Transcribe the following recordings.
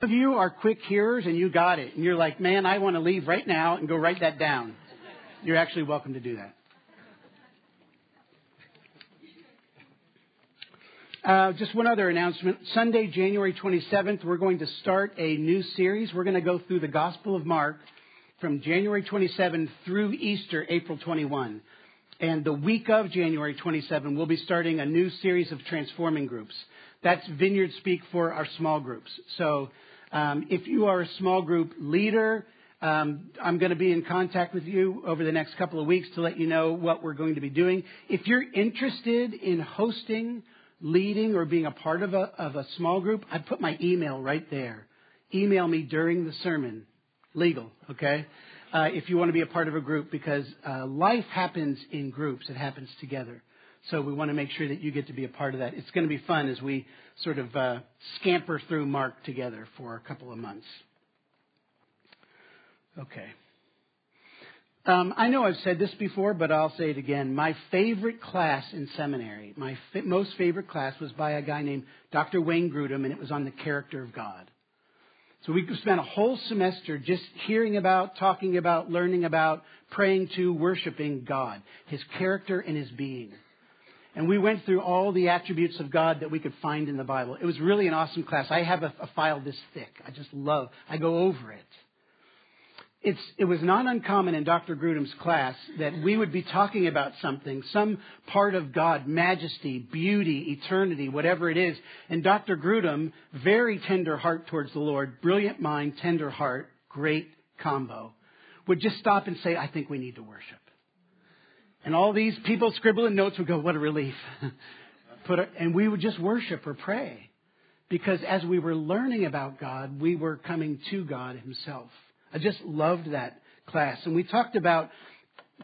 of you are quick hearers and you got it. And you're like, man, I want to leave right now and go write that down. You're actually welcome to do that. Uh, just one other announcement. Sunday, January 27th, we're going to start a new series. We're going to go through the Gospel of Mark from January 27 through Easter, April 21. And the week of January 27, we'll be starting a new series of transforming groups. That's Vineyard Speak for our small groups. So um, if you are a small group leader, um, I'm going to be in contact with you over the next couple of weeks to let you know what we're going to be doing. If you're interested in hosting, leading, or being a part of a, of a small group, I put my email right there. Email me during the sermon. Legal, okay? Uh, if you want to be a part of a group because uh, life happens in groups, it happens together. So we want to make sure that you get to be a part of that. It's going to be fun as we sort of uh, scamper through Mark together for a couple of months. Okay. Um, I know I've said this before, but I'll say it again. My favorite class in seminary, my most favorite class was by a guy named Dr. Wayne Grudem, and it was on the character of God. So we spent a whole semester just hearing about, talking about, learning about, praying to, worshiping God, His character and His being. And we went through all the attributes of God that we could find in the Bible. It was really an awesome class. I have a, a file this thick. I just love, I go over it. It's, it was not uncommon in Dr. Grudem's class that we would be talking about something, some part of God, majesty, beauty, eternity, whatever it is. And Dr. Grudem, very tender heart towards the Lord, brilliant mind, tender heart, great combo, would just stop and say, I think we need to worship. And all these people scribbling notes would go, what a relief. Put and we would just worship or pray. Because as we were learning about God, we were coming to God Himself. I just loved that class. And we talked about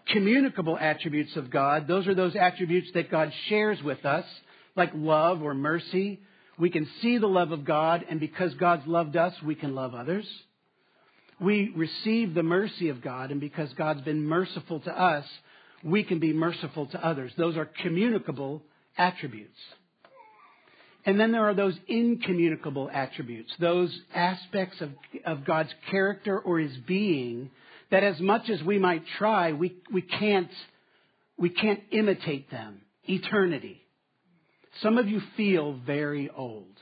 communicable attributes of God. Those are those attributes that God shares with us, like love or mercy. We can see the love of God, and because God's loved us, we can love others. We receive the mercy of God, and because God's been merciful to us, we can be merciful to others. Those are communicable attributes. And then there are those incommunicable attributes, those aspects of, of God's character or his being that as much as we might try, we, we, can't, we can't imitate them. Eternity. Some of you feel very old,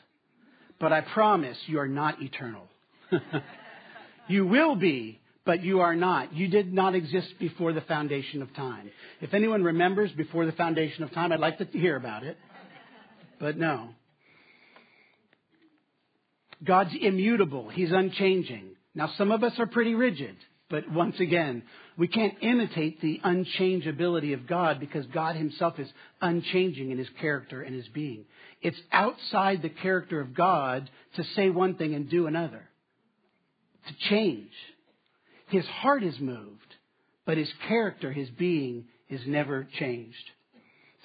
but I promise you are not eternal. you will be but you are not. You did not exist before the foundation of time. If anyone remembers before the foundation of time, I'd like to hear about it. But no. God's immutable. He's unchanging. Now, some of us are pretty rigid, but once again, we can't imitate the unchangeability of God because God Himself is unchanging in His character and His being. It's outside the character of God to say one thing and do another, to change. His heart is moved, but his character, his being, is never changed.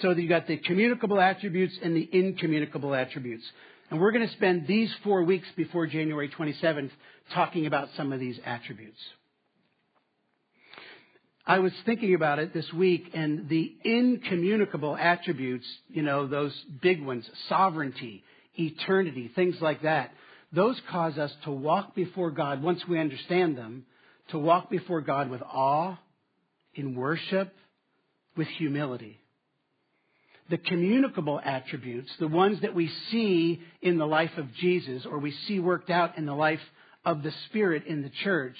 So you've got the communicable attributes and the incommunicable attributes. And we're going to spend these four weeks before January 27th talking about some of these attributes. I was thinking about it this week, and the incommunicable attributes, you know, those big ones, sovereignty, eternity, things like that, those cause us to walk before God once we understand them to walk before God with awe, in worship, with humility. The communicable attributes, the ones that we see in the life of Jesus or we see worked out in the life of the Spirit in the church,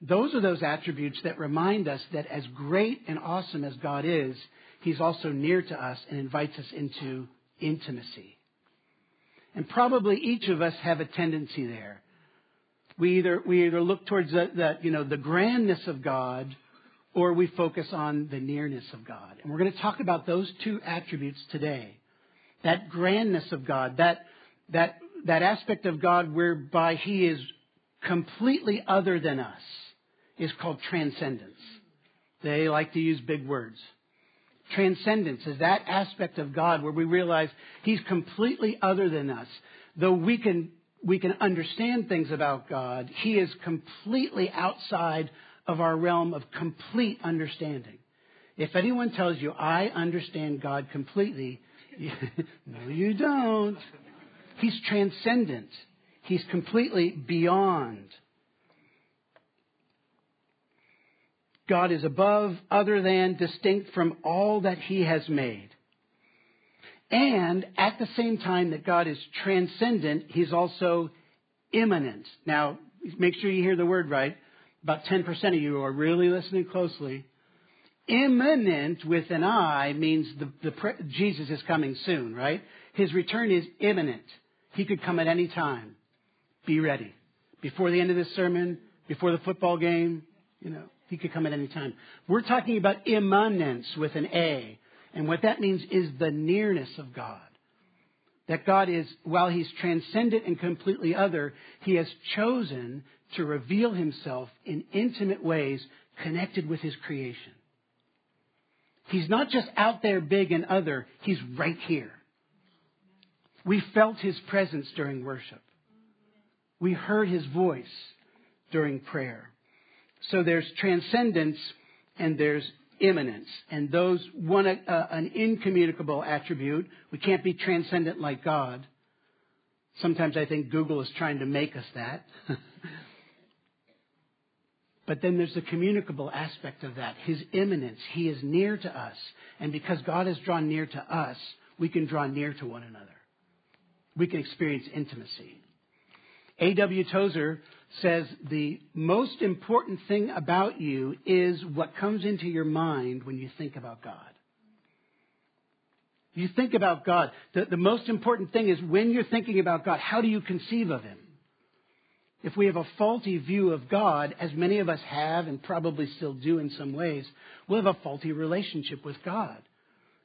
those are those attributes that remind us that as great and awesome as God is, He's also near to us and invites us into intimacy. And probably each of us have a tendency there we either, we either look towards the, the, you know, the grandness of God or we focus on the nearness of God. And we're going to talk about those two attributes today. That grandness of God, that, that, that aspect of God whereby He is completely other than us, is called transcendence. They like to use big words. Transcendence is that aspect of God where we realize He's completely other than us. Though we can we can understand things about God, He is completely outside of our realm of complete understanding. If anyone tells you, I understand God completely, no, you don't. He's transcendent. He's completely beyond. God is above, other than, distinct from all that He has made. And at the same time that God is transcendent, He's also immanent. Now, make sure you hear the word right. About 10% of you are really listening closely. Imminent with an I means the, the, Jesus is coming soon, right? His return is imminent. He could come at any time. Be ready. Before the end of this sermon, before the football game, you know, he could come at any time. We're talking about immanence with an A. And what that means is the nearness of God. That God is, while He's transcendent and completely other, He has chosen to reveal Himself in intimate ways connected with His creation. He's not just out there big and other, He's right here. We felt His presence during worship. We heard His voice during prayer. So there's transcendence and there's immanence. And those one uh, an incommunicable attribute. We can't be transcendent like God. Sometimes I think Google is trying to make us that. but then there's the communicable aspect of that. His immanence. He is near to us. And because God has drawn near to us, we can draw near to one another. We can experience intimacy. A.W. Tozer says the most important thing about you is what comes into your mind when you think about God. You think about God. The, the most important thing is when you're thinking about God, how do you conceive of Him? If we have a faulty view of God, as many of us have and probably still do in some ways, we'll have a faulty relationship with God.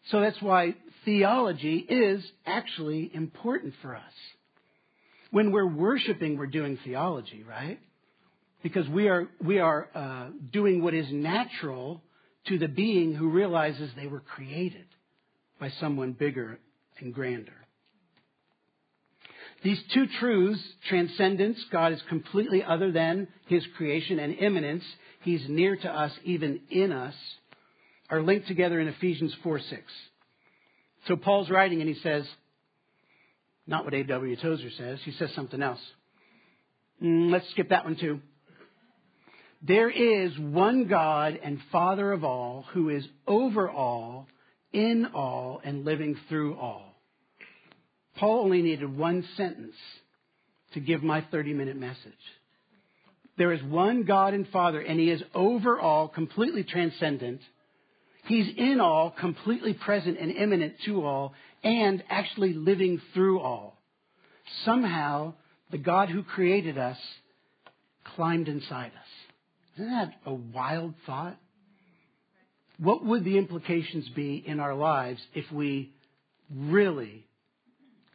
So that's why theology is actually important for us. When we're worshiping, we're doing theology, right? Because we are, we are uh, doing what is natural to the being who realizes they were created by someone bigger and grander. These two truths, transcendence, God is completely other than his creation, and immanence, he's near to us, even in us, are linked together in Ephesians 4 6. So Paul's writing and he says, not what A.W. Tozer says. He says something else. Mm, let's skip that one too. There is one God and Father of all who is over all, in all, and living through all. Paul only needed one sentence to give my 30 minute message. There is one God and Father, and He is over all, completely transcendent. He's in all, completely present and immanent to all, and actually living through all. Somehow, the God who created us climbed inside us. Isn't that a wild thought? What would the implications be in our lives if we really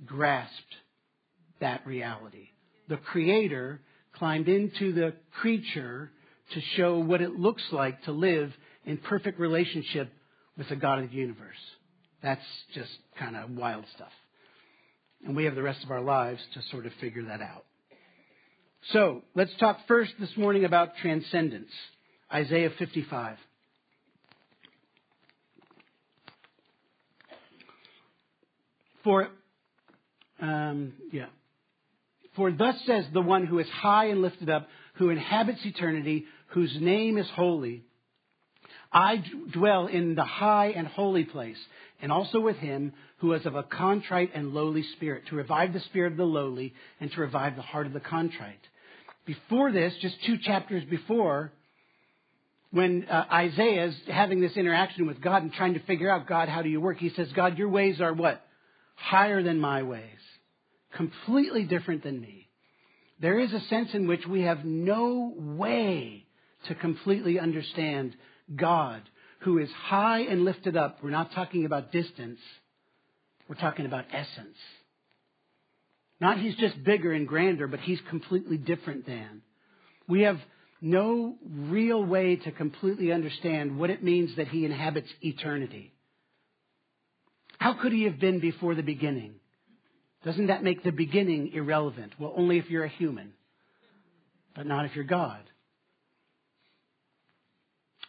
grasped that reality? The Creator climbed into the creature to show what it looks like to live in perfect relationship with the God of the universe. That's just kind of wild stuff. And we have the rest of our lives to sort of figure that out. So let's talk first this morning about transcendence. Isaiah 55. For, um, yeah. For thus says the one who is high and lifted up, who inhabits eternity, whose name is holy. I dwell in the high and holy place, and also with him who was of a contrite and lowly spirit, to revive the spirit of the lowly and to revive the heart of the contrite. Before this, just two chapters before, when uh, Isaiah is having this interaction with God and trying to figure out, God, how do you work? He says, God, your ways are what? Higher than my ways. Completely different than me. There is a sense in which we have no way to completely understand God who is high and lifted up. We're not talking about distance. We're talking about essence. Not he's just bigger and grander, but he's completely different than. We have no real way to completely understand what it means that he inhabits eternity. How could he have been before the beginning? Doesn't that make the beginning irrelevant? Well, only if you're a human, but not if you're God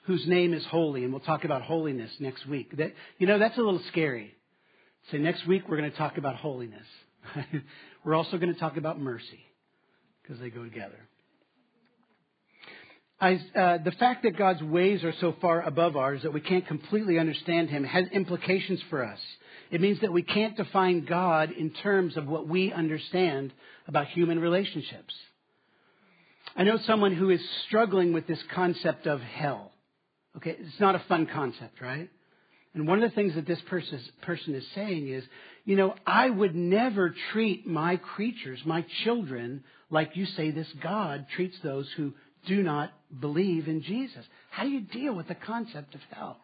whose name is holy, and we'll talk about holiness next week. That, you know, that's a little scary. So next week we're going to talk about holiness. we're also going to talk about mercy. because they go together. I, uh, the fact that God's ways are so far above ours that we can't completely understand Him has implications for us. It means that we can't define God in terms of what we understand about human relationships. I know someone who is struggling with this concept of hell. Okay, it's not a fun concept, right? And one of the things that this person is saying is, you know, I would never treat my creatures, my children, like you say this God treats those who do not believe in Jesus. How do you deal with the concept of hell?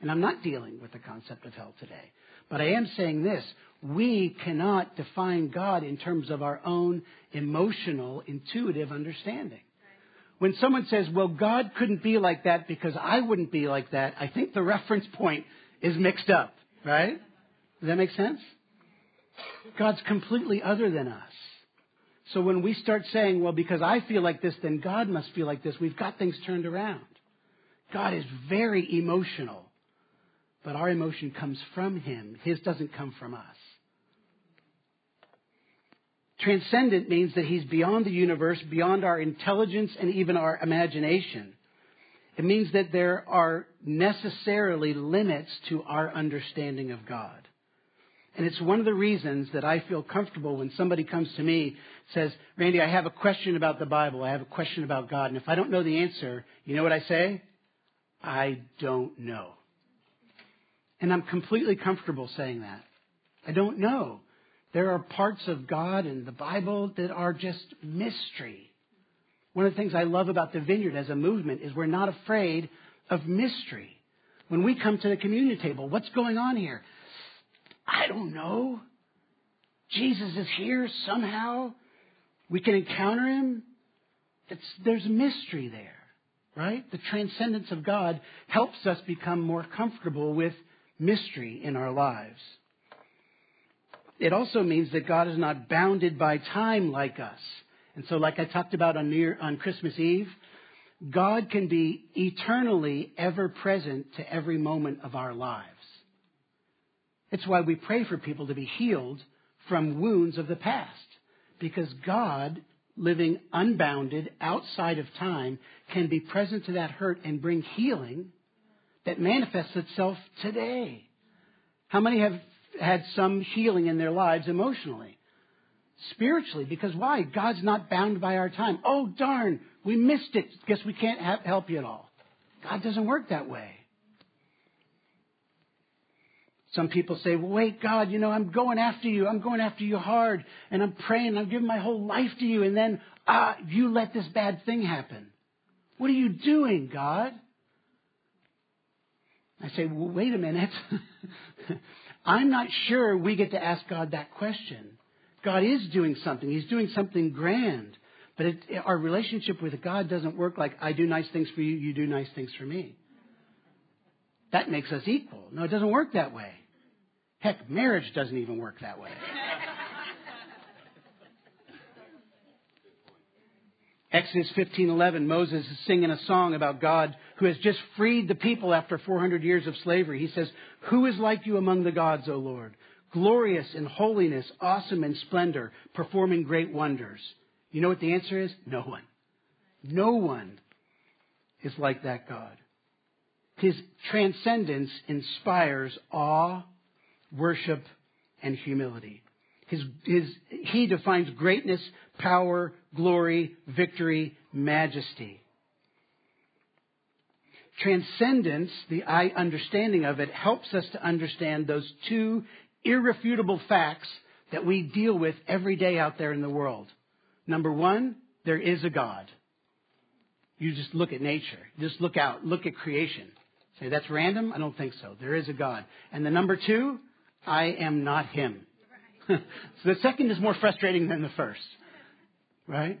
And I'm not dealing with the concept of hell today. But I am saying this we cannot define God in terms of our own emotional, intuitive understanding. When someone says, well, God couldn't be like that because I wouldn't be like that, I think the reference point is mixed up, right? Does that make sense? God's completely other than us. So when we start saying, well, because I feel like this, then God must feel like this, we've got things turned around. God is very emotional, but our emotion comes from Him. His doesn't come from us. Transcendent means that He's beyond the universe, beyond our intelligence and even our imagination. It means that there are necessarily limits to our understanding of God. And it's one of the reasons that I feel comfortable when somebody comes to me says, Randy, I have a question about the Bible. I have a question about God. And if I don't know the answer, you know what I say? I don't know. And I'm completely comfortable saying that. I don't know. There are parts of God and the Bible that are just mystery. One of the things I love about the vineyard as a movement is we're not afraid of mystery. When we come to the communion table, what's going on here? I don't know. Jesus is here somehow. We can encounter him. It's, there's mystery there, right? The transcendence of God helps us become more comfortable with mystery in our lives. It also means that God is not bounded by time like us. And so, like I talked about on, New on Christmas Eve, God can be eternally ever present to every moment of our lives. It's why we pray for people to be healed from wounds of the past. Because God, living unbounded outside of time, can be present to that hurt and bring healing that manifests itself today. How many have had some healing in their lives emotionally? Spiritually, because why? God's not bound by our time. Oh, darn, we missed it. Guess we can't help you at all. God doesn't work that way. Some people say, well, wait, God, you know, I'm going after you. I'm going after you hard. And I'm praying. I'm giving my whole life to you. And then, ah, you let this bad thing happen. What are you doing, God? I say, well, wait a minute. I'm not sure we get to ask God that question. God is doing something. He's doing something grand. But it, our relationship with God doesn't work like I do nice things for you, you do nice things for me. That makes us equal. No, it doesn't work that way. Heck, marriage doesn't even work that way. Exodus 15:11 Moses is singing a song about God who has just freed the people after 400 years of slavery. He says, "Who is like you among the gods, O Lord? Glorious in holiness, awesome in splendor, performing great wonders." You know what the answer is? No one. No one is like that God. His transcendence inspires awe worship, and humility. His, his, he defines greatness, power, glory, victory, majesty. Transcendence, the I understanding of it, helps us to understand those two irrefutable facts that we deal with every day out there in the world. Number one, there is a God. You just look at nature. Just look out. Look at creation. Say, that's random? I don't think so. There is a God. And the number two, I am not him. so the second is more frustrating than the first, right?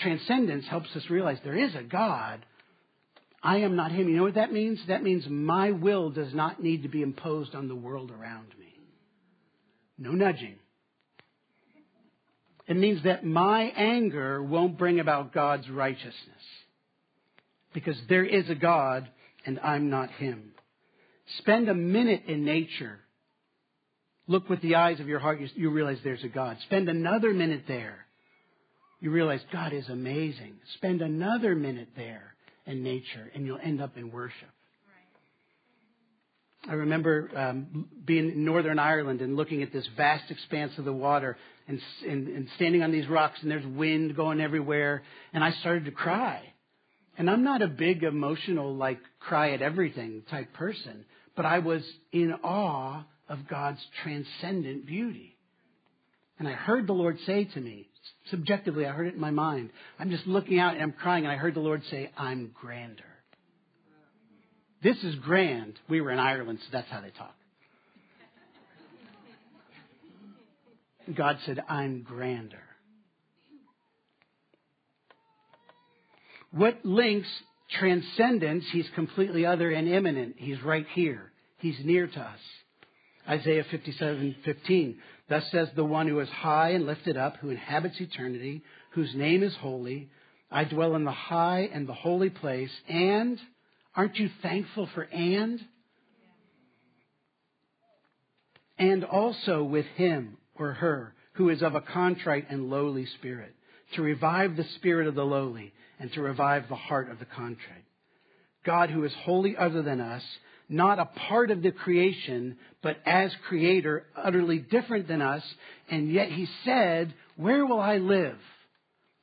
Transcendence helps us realize there is a God. I am not him. You know what that means? That means my will does not need to be imposed on the world around me. No nudging. It means that my anger won't bring about God's righteousness. Because there is a God and I'm not him. Spend a minute in nature. Look with the eyes of your heart, you, realize there's a God. Spend another minute there. you realize God is amazing. Spend another minute there in nature, and you'll end up in worship. I remember um, being in Northern Ireland and looking at this vast expanse of the water and, and, and standing on these rocks, and there's wind going everywhere, and I started to cry. And I'm not a big emotional, like, cry at everything type person, but I was in awe of God's transcendent beauty. And I heard the Lord say to me, subjectively, I heard it in my mind. I'm just looking out and I'm crying, and I heard the Lord say, I'm grander. This is grand. We were in Ireland, so that's how they talk. God said, I'm grander. What links transcendence? He's completely other and immanent. He's right here. He's near to us. Isaiah 57:15. Thus says the one who is high and lifted up, who inhabits eternity, whose name is holy. I dwell in the high and the holy place, and aren't you thankful for and? And also with him or her who is of a contrite and lowly spirit, to revive the spirit of the lowly and to revive the heart of the contrite. God, who is wholly other than us, not a part of the creation, but as creator, utterly different than us, and yet he said, Where will I live?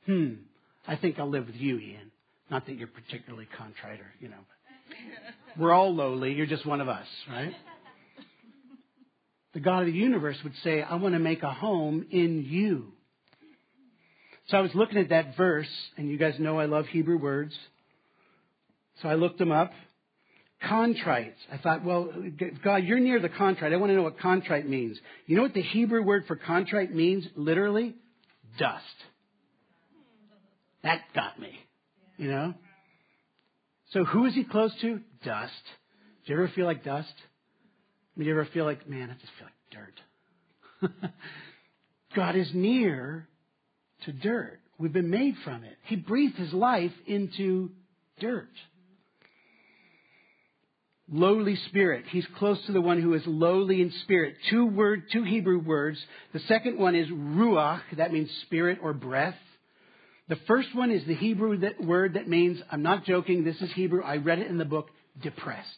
Hmm, I think I'll live with you, Ian. Not that you're particularly contrite or, you know. We're all lowly, you're just one of us, right? The God of the universe would say, I want to make a home in you. So I was looking at that verse, and you guys know I love Hebrew words. So I looked them up. Contrite. I thought, well, God, you're near the contrite. I want to know what contrite means. You know what the Hebrew word for contrite means? Literally, dust. That got me. You know? So who is he close to? Dust. Do you ever feel like dust? Do you ever feel like, man, I just feel like dirt? God is near to dirt. We've been made from it. He breathed his life into dirt. Lowly spirit. He's close to the one who is lowly in spirit. Two word, two Hebrew words. The second one is ruach. That means spirit or breath. The first one is the Hebrew that, word that means, I'm not joking, this is Hebrew. I read it in the book, depressed.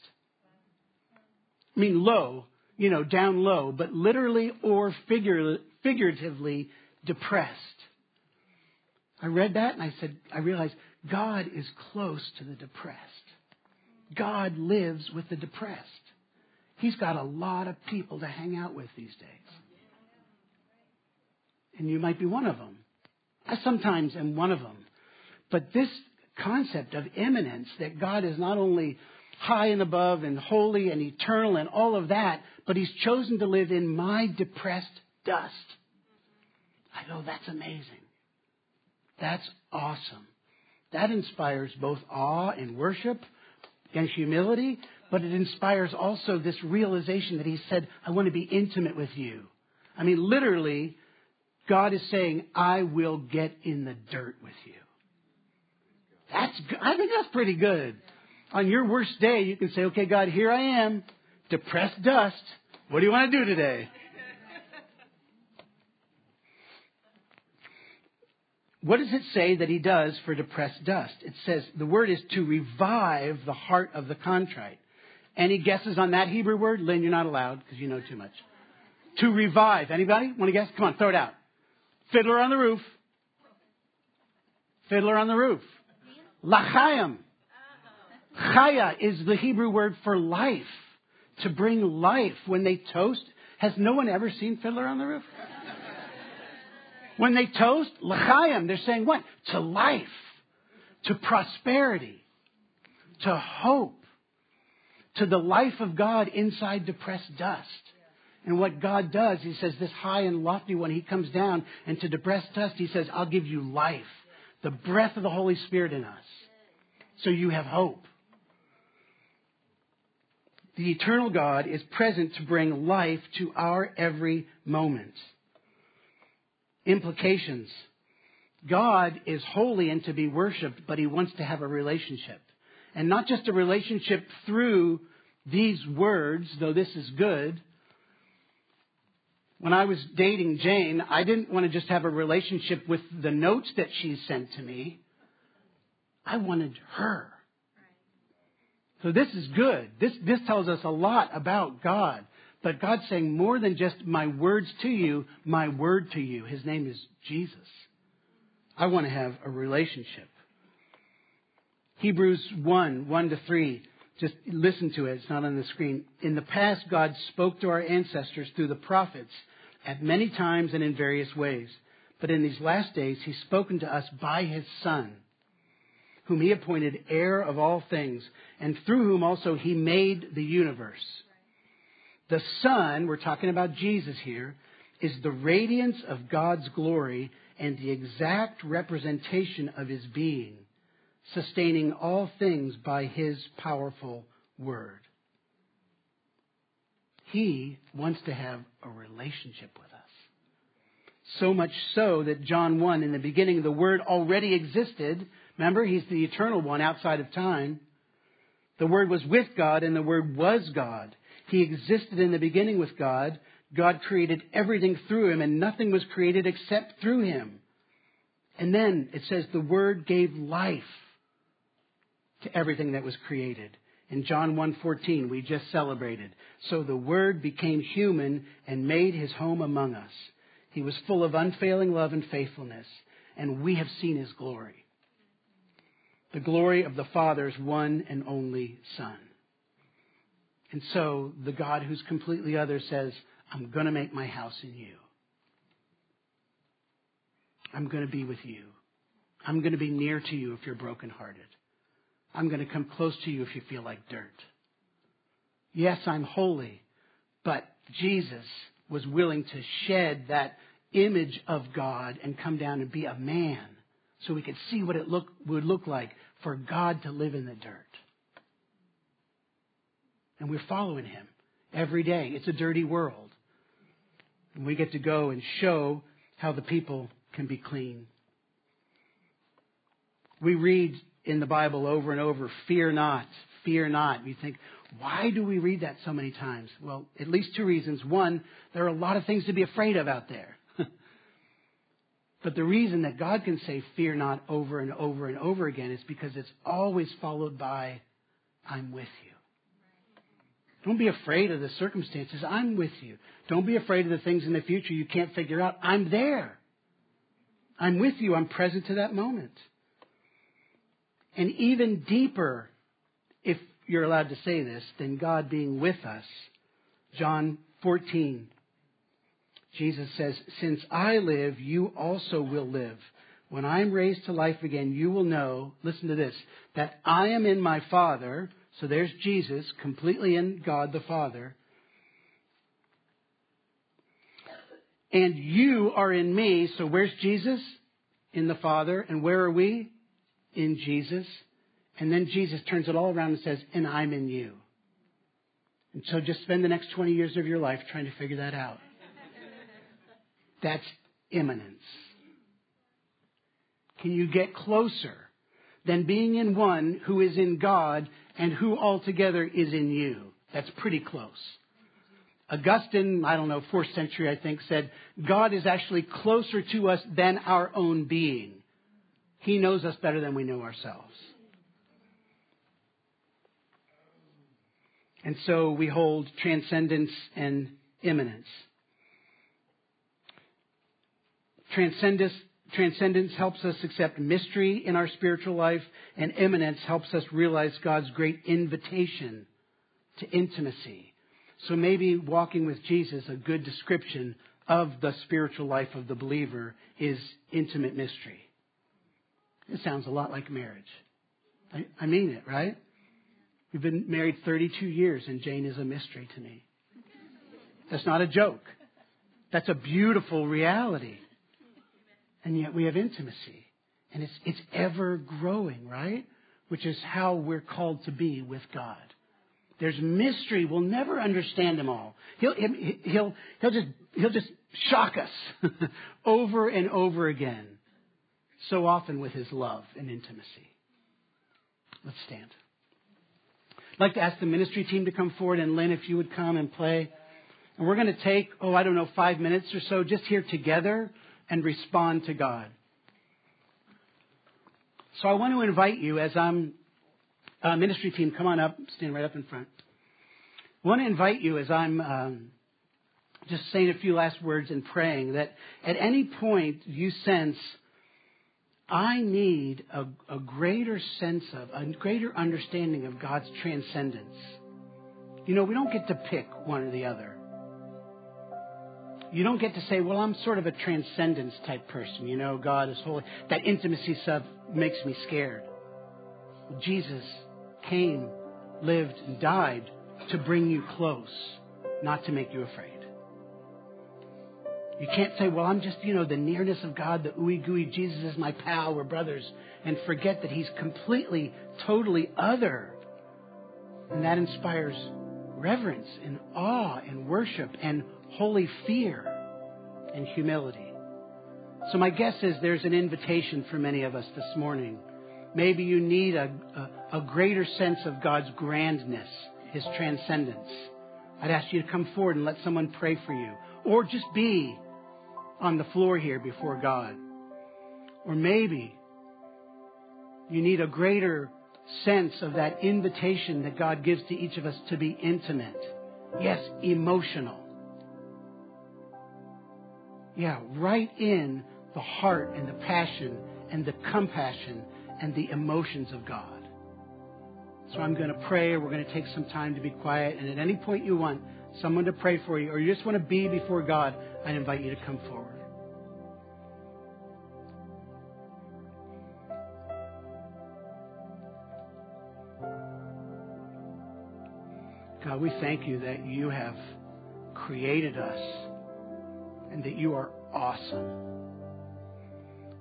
I mean, low, you know, down low, but literally or figuratively depressed. I read that and I said, I realized God is close to the depressed. God lives with the depressed. He's got a lot of people to hang out with these days. And you might be one of them. I sometimes am one of them. But this concept of immanence, that God is not only high and above and holy and eternal and all of that, but He's chosen to live in my depressed dust. I go, that's amazing. That's awesome. That inspires both awe and worship and humility, but it inspires also this realization that He said, I want to be intimate with you. I mean, literally, God is saying, I will get in the dirt with you. That's, I think that's pretty good. On your worst day, you can say, okay, God, here I am, depressed dust. What do you want to do today? What does it say that he does for depressed dust? It says the word is to revive the heart of the contrite. Any guesses on that Hebrew word? Lynn, you're not allowed because you know too much. To revive. Anybody want to guess? Come on, throw it out. Fiddler on the roof. Fiddler on the roof. L'chaim. Chaya is the Hebrew word for life. To bring life. When they toast, has no one ever seen Fiddler on the Roof? When they toast, l'chaim, they're saying what? To life, to prosperity, to hope, to the life of God inside depressed dust. And what God does, He says, this high and lofty one, He comes down, and to depressed dust, He says, I'll give you life, the breath of the Holy Spirit in us, so you have hope. The eternal God is present to bring life to our every moment implications. God is holy and to be worshiped, but he wants to have a relationship. And not just a relationship through these words, though this is good, When I was dating Jane, I didn't want to just have a relationship with the notes that she sent to me. I wanted her. So this is good. This, this tells us a lot about God. But God's saying more than just my words to you, my word to you. His name is Jesus. I want to have a relationship. Hebrews 1, 1 to 3. Just listen to it. It's not on the screen. In the past, God spoke to our ancestors through the prophets at many times and in various ways. But in these last days, He's spoken to us by His Son, whom He appointed heir of all things, and through whom also He made the universe. The Son, we're talking about Jesus here, is the radiance of God's glory and the exact representation of His being sustaining all things by his powerful word. He wants to have a relationship with us. So much so that John 1, in the beginning, the Word already existed. Remember, He's the eternal one outside of time. The Word was with God, and the Word was God. He existed in the beginning with God. God created everything through Him, and nothing was created except through Him. And then it says the Word gave life to everything that was created. In John 1:14 we just celebrated. So the word became human and made his home among us. He was full of unfailing love and faithfulness, and we have seen his glory. The glory of the Father's one and only Son. And so the God who's completely other says, I'm going to make my house in you. I'm going to be with you. I'm going to be near to you if you're brokenhearted. I'm going to come close to you if you feel like dirt. Yes, I'm holy, but Jesus was willing to shed that image of God and come down and be a man so we could see what it look, would look like for God to live in the dirt. And we're following him every day. It's a dirty world. And we get to go and show how the people can be clean. We read in the Bible over and over, fear not, fear not. We think, why do we read that so many times? Well, at least two reasons. One, there are a lot of things to be afraid of out there. but the reason that God can say fear not over and over and over again is because it's always followed by, I'm with you. Don't be afraid of the circumstances. I'm with you. Don't be afraid of the things in the future you can't figure out. I'm there. I'm with you. I'm present to that moment. And even deeper, if you're allowed to say this, than God being with us. John 14. Jesus says, Since I live, you also will live. When I'm raised to life again, you will know, listen to this, that I am in my Father. So there's Jesus, completely in God the Father. And you are in me. So where's Jesus? In the Father. And where are we? in Jesus. And then Jesus turns it all around and says, and I'm in you. And so just spend the next 20 years of your life trying to figure that out. That's immanence. Can you get closer than being in one who is in God and who altogether is in you? That's pretty close. Augustine, I don't know, fourth century, I think, said, God is actually closer to us than our own being. He knows us better than we know ourselves. And so we hold transcendence and immanence. Transcendence, transcendence helps us accept mystery in our spiritual life, and immanence helps us realize God's great invitation to intimacy. So maybe walking with Jesus, a good description of the spiritual life of the believer, is intimate mystery. It sounds a lot like marriage. I, I mean it, right? We've been married 32 years, and Jane is a mystery to me. That's not a joke. That's a beautiful reality. And yet we have intimacy. And it's, it's ever growing, right? Which is how we're called to be with God. There's mystery. We'll never understand them all. He'll, he'll, he'll, just, he'll just shock us over and over again so often with his love and intimacy. Let's stand. I'd like to ask the ministry team to come forward, and Lynn, if you would come and play. And we're going to take, oh, I don't know, five minutes or so just here together and respond to God. So I want to invite you as I'm, uh, ministry team, come on up, stand right up in front. I want to invite you as I'm um, just saying a few last words and praying that at any point you sense, I need a, a greater sense of, a greater understanding of God's transcendence. You know, we don't get to pick one or the other. You don't get to say, well, I'm sort of a transcendence type person. You know, God is holy. That intimacy stuff makes me scared. Jesus came, lived, and died to bring you close, not to make you afraid. You can't say, well, I'm just, you know, the nearness of God, the ooey gooey, Jesus is my pal, we're brothers, and forget that He's completely, totally other. And that inspires reverence and awe and worship and holy fear and humility. So, my guess is there's an invitation for many of us this morning. Maybe you need a, a, a greater sense of God's grandness, His transcendence. I'd ask you to come forward and let someone pray for you. Or just be on the floor here before God. Or maybe you need a greater sense of that invitation that God gives to each of us to be intimate. Yes, emotional. Yeah, right in the heart and the passion and the compassion and the emotions of God. So I'm going to pray, or we're going to take some time to be quiet. And at any point you want someone to pray for you, or you just want to be before God, I invite you to come forward. God, we thank you that you have created us and that you are awesome.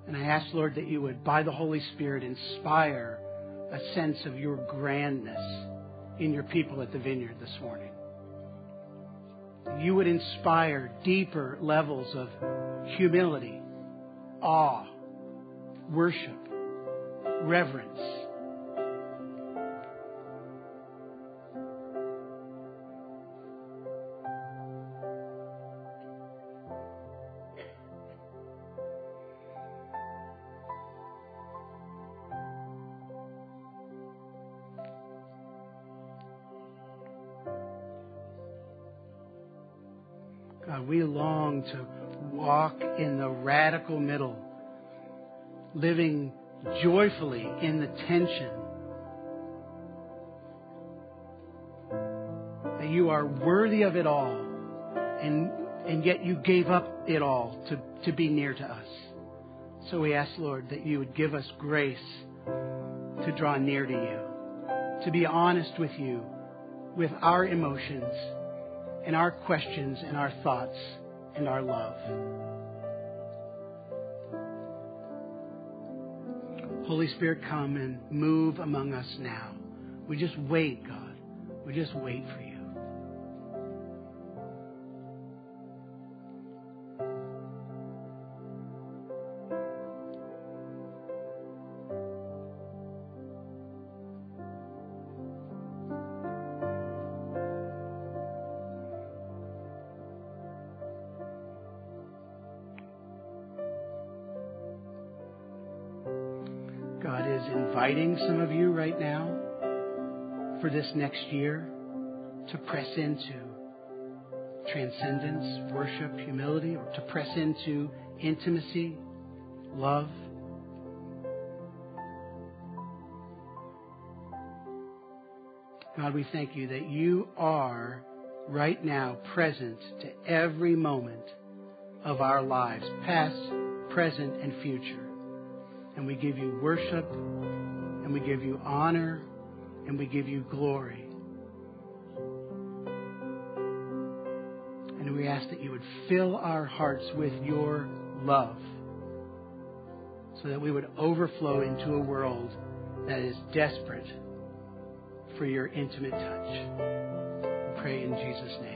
And I ask, Lord, that you would, by the Holy Spirit, inspire a sense of your grandness in your people at the vineyard this morning. You would inspire deeper levels of humility, awe, worship, reverence radical middle, living joyfully in the tension. That you are worthy of it all, and, and yet you gave up it all to, to be near to us. So we ask, Lord, that you would give us grace to draw near to you, to be honest with you, with our emotions and our questions and our thoughts and our love. Holy Spirit, come and move among us now. We just wait, God. We just wait for you. Inviting some of you right now for this next year to press into transcendence, worship, humility, or to press into intimacy, love. God, we thank you that you are right now present to every moment of our lives, past, present, and future. And we give you worship and we give you honor and we give you glory. And we ask that you would fill our hearts with your love so that we would overflow into a world that is desperate for your intimate touch. We pray in Jesus' name.